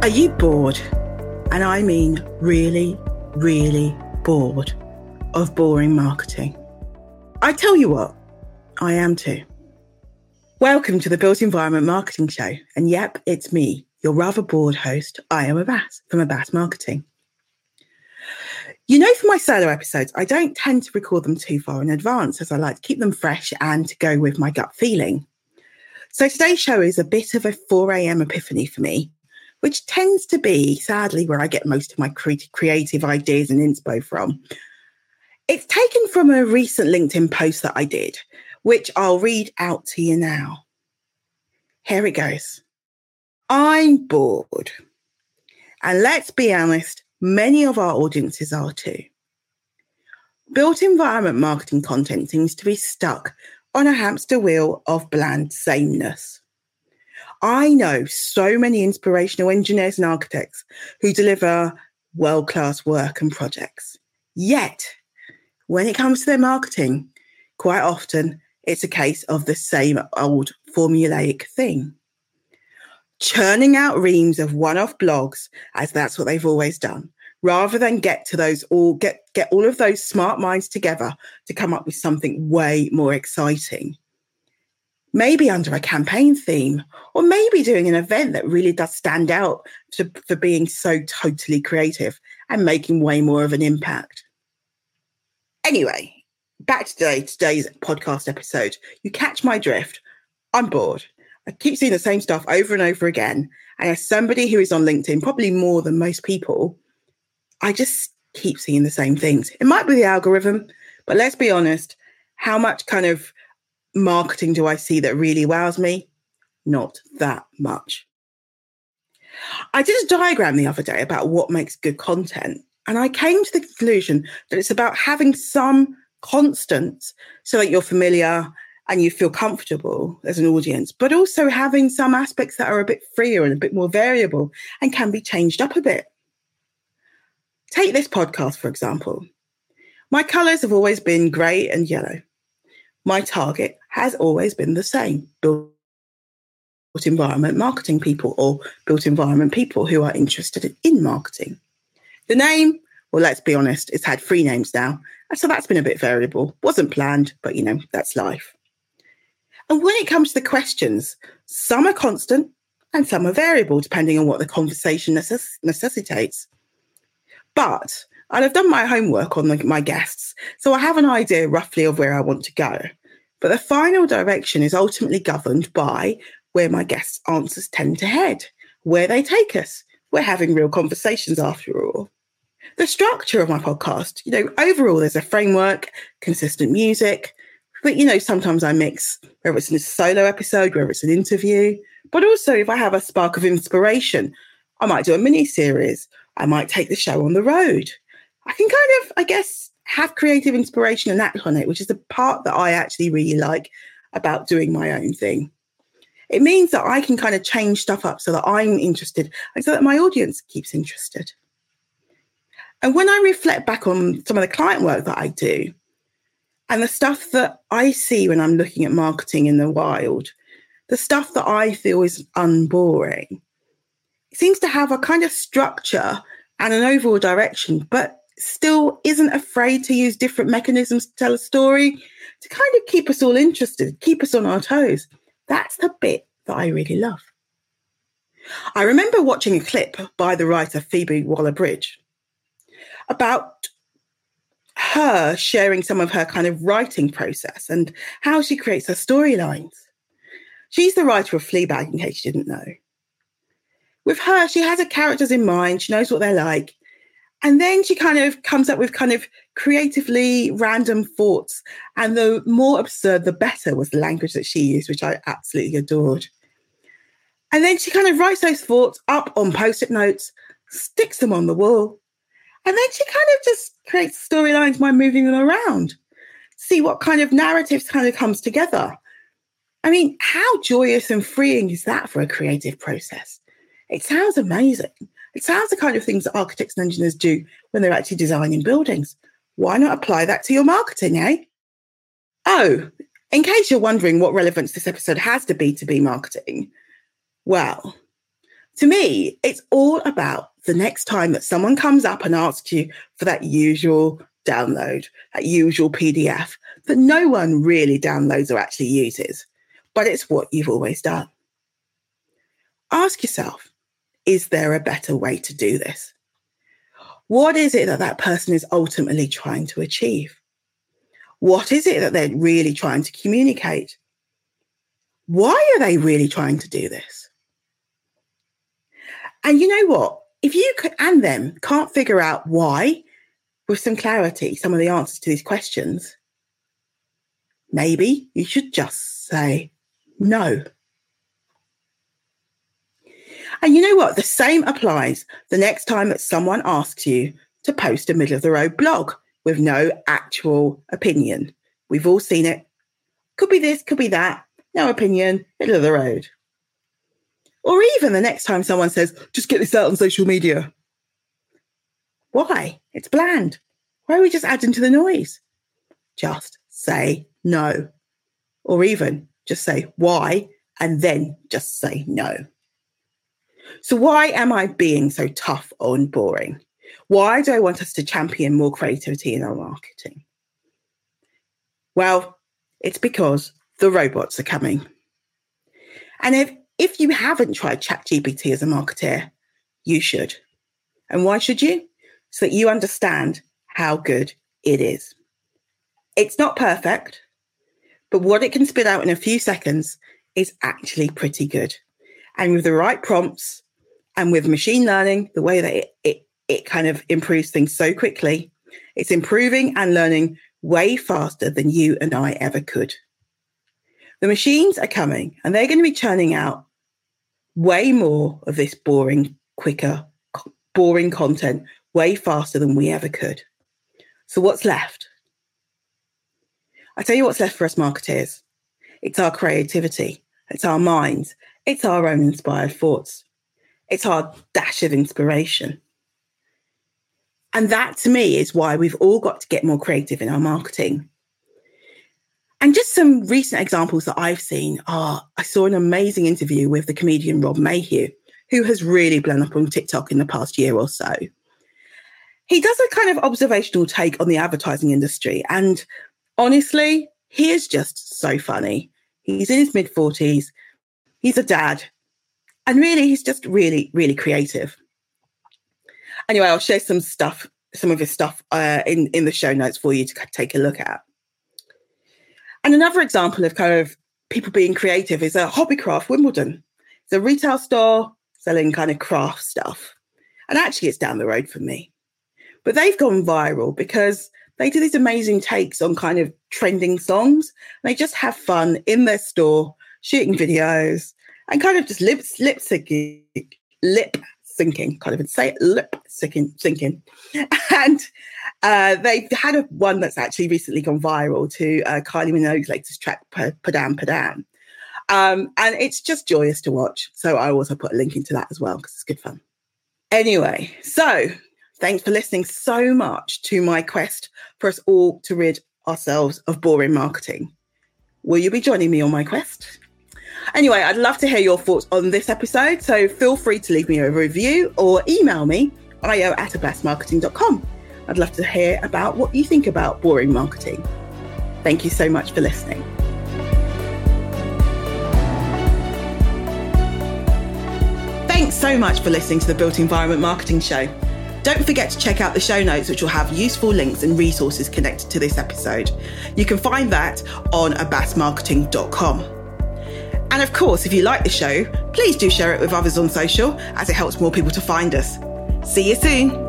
Are you bored? And I mean really, really bored of boring marketing. I tell you what, I am too. Welcome to the Built Environment Marketing Show. And yep, it's me, your rather bored host. I am Abbas from Abbas Marketing. You know, for my solo episodes, I don't tend to record them too far in advance as I like to keep them fresh and to go with my gut feeling. So today's show is a bit of a 4 a.m. epiphany for me, which tends to be, sadly, where I get most of my creative ideas and inspo from. It's taken from a recent LinkedIn post that I did, which I'll read out to you now. Here it goes. I'm bored. And let's be honest, Many of our audiences are too. Built environment marketing content seems to be stuck on a hamster wheel of bland sameness. I know so many inspirational engineers and architects who deliver world class work and projects. Yet, when it comes to their marketing, quite often it's a case of the same old formulaic thing churning out reams of one-off blogs as that's what they've always done rather than get to those all get get all of those smart minds together to come up with something way more exciting maybe under a campaign theme or maybe doing an event that really does stand out to, for being so totally creative and making way more of an impact anyway back to today, today's podcast episode you catch my drift i'm bored I keep seeing the same stuff over and over again. And as somebody who is on LinkedIn, probably more than most people, I just keep seeing the same things. It might be the algorithm, but let's be honest, how much kind of marketing do I see that really wows me? Not that much. I did a diagram the other day about what makes good content. And I came to the conclusion that it's about having some constants so that you're familiar and you feel comfortable as an audience, but also having some aspects that are a bit freer and a bit more variable and can be changed up a bit. Take this podcast, for example. My colours have always been grey and yellow. My target has always been the same built environment marketing people or built environment people who are interested in marketing. The name, well, let's be honest, it's had three names now. So that's been a bit variable. Wasn't planned, but you know, that's life. And when it comes to the questions, some are constant and some are variable depending on what the conversation necess- necessitates. But i have done my homework on the, my guests, so I have an idea roughly of where I want to go. But the final direction is ultimately governed by where my guests' answers tend to head, where they take us. We're having real conversations after all. The structure of my podcast, you know, overall, there's a framework, consistent music, but you know, sometimes I mix whether it's a solo episode, whether it's an interview, but also if I have a spark of inspiration, I might do a mini series. I might take the show on the road. I can kind of, I guess, have creative inspiration and act on it, which is the part that I actually really like about doing my own thing. It means that I can kind of change stuff up so that I'm interested and so that my audience keeps interested. And when I reflect back on some of the client work that I do, and the stuff that I see when I'm looking at marketing in the wild, the stuff that I feel is unboring, seems to have a kind of structure and an overall direction, but still isn't afraid to use different mechanisms to tell a story to kind of keep us all interested, keep us on our toes. That's the bit that I really love. I remember watching a clip by the writer Phoebe Waller Bridge about her sharing some of her kind of writing process and how she creates her storylines. She's the writer of Fleabag, in case you didn't know. With her, she has her characters in mind, she knows what they're like. And then she kind of comes up with kind of creatively random thoughts. And the more absurd, the better was the language that she used, which I absolutely adored. And then she kind of writes those thoughts up on post it notes, sticks them on the wall, and then she kind of just creates storylines by moving them around. See what kind of narratives kind of comes together. I mean, how joyous and freeing is that for a creative process? It sounds amazing. It sounds the kind of things that architects and engineers do when they're actually designing buildings. Why not apply that to your marketing, eh? Oh, in case you're wondering what relevance this episode has to B2B marketing, well, To me, it's all about the next time that someone comes up and asks you for that usual download, that usual PDF that no one really downloads or actually uses, but it's what you've always done. Ask yourself, is there a better way to do this? What is it that that person is ultimately trying to achieve? What is it that they're really trying to communicate? Why are they really trying to do this? And you know what? If you could, and them can't figure out why with some clarity some of the answers to these questions, maybe you should just say no. And you know what? The same applies the next time that someone asks you to post a middle of the road blog with no actual opinion. We've all seen it. Could be this, could be that. No opinion, middle of the road. Or even the next time someone says, just get this out on social media. Why? It's bland. Why are we just adding to the noise? Just say no. Or even just say why and then just say no. So, why am I being so tough on boring? Why do I want us to champion more creativity in our marketing? Well, it's because the robots are coming. And if, if you haven't tried ChatGPT as a marketer, you should. And why should you? So that you understand how good it is. It's not perfect, but what it can spit out in a few seconds is actually pretty good. And with the right prompts and with machine learning, the way that it, it, it kind of improves things so quickly, it's improving and learning way faster than you and I ever could. The machines are coming and they're going to be churning out way more of this boring, quicker, boring content way faster than we ever could. So, what's left? I tell you what's left for us marketeers it's our creativity, it's our minds, it's our own inspired thoughts, it's our dash of inspiration. And that to me is why we've all got to get more creative in our marketing. And just some recent examples that I've seen are I saw an amazing interview with the comedian Rob Mayhew, who has really blown up on TikTok in the past year or so. He does a kind of observational take on the advertising industry. And honestly, he is just so funny. He's in his mid 40s, he's a dad, and really, he's just really, really creative. Anyway, I'll share some stuff, some of his stuff uh, in, in the show notes for you to take a look at. And another example of kind of people being creative is a Hobbycraft Wimbledon. It's a retail store selling kind of craft stuff. And actually, it's down the road from me. But they've gone viral because they do these amazing takes on kind of trending songs. They just have fun in their store, shooting videos, and kind of just lip lip syncing, lip syncing, kind of say lip syncing, syncing. And uh, they've had a one that's actually recently gone viral to uh, Kylie Minogue's latest track, Padam Padam. Um, and it's just joyous to watch. So I also put a link into that as well because it's good fun. Anyway, so thanks for listening so much to my quest for us all to rid ourselves of boring marketing. Will you be joining me on my quest? Anyway, I'd love to hear your thoughts on this episode, so feel free to leave me a review or email me, ayo at abbasmarketing.com. I'd love to hear about what you think about boring marketing. Thank you so much for listening. Thanks so much for listening to the Built Environment Marketing Show. Don't forget to check out the show notes, which will have useful links and resources connected to this episode. You can find that on abbasmarketing.com. And of course, if you like the show, please do share it with others on social as it helps more people to find us. See you soon.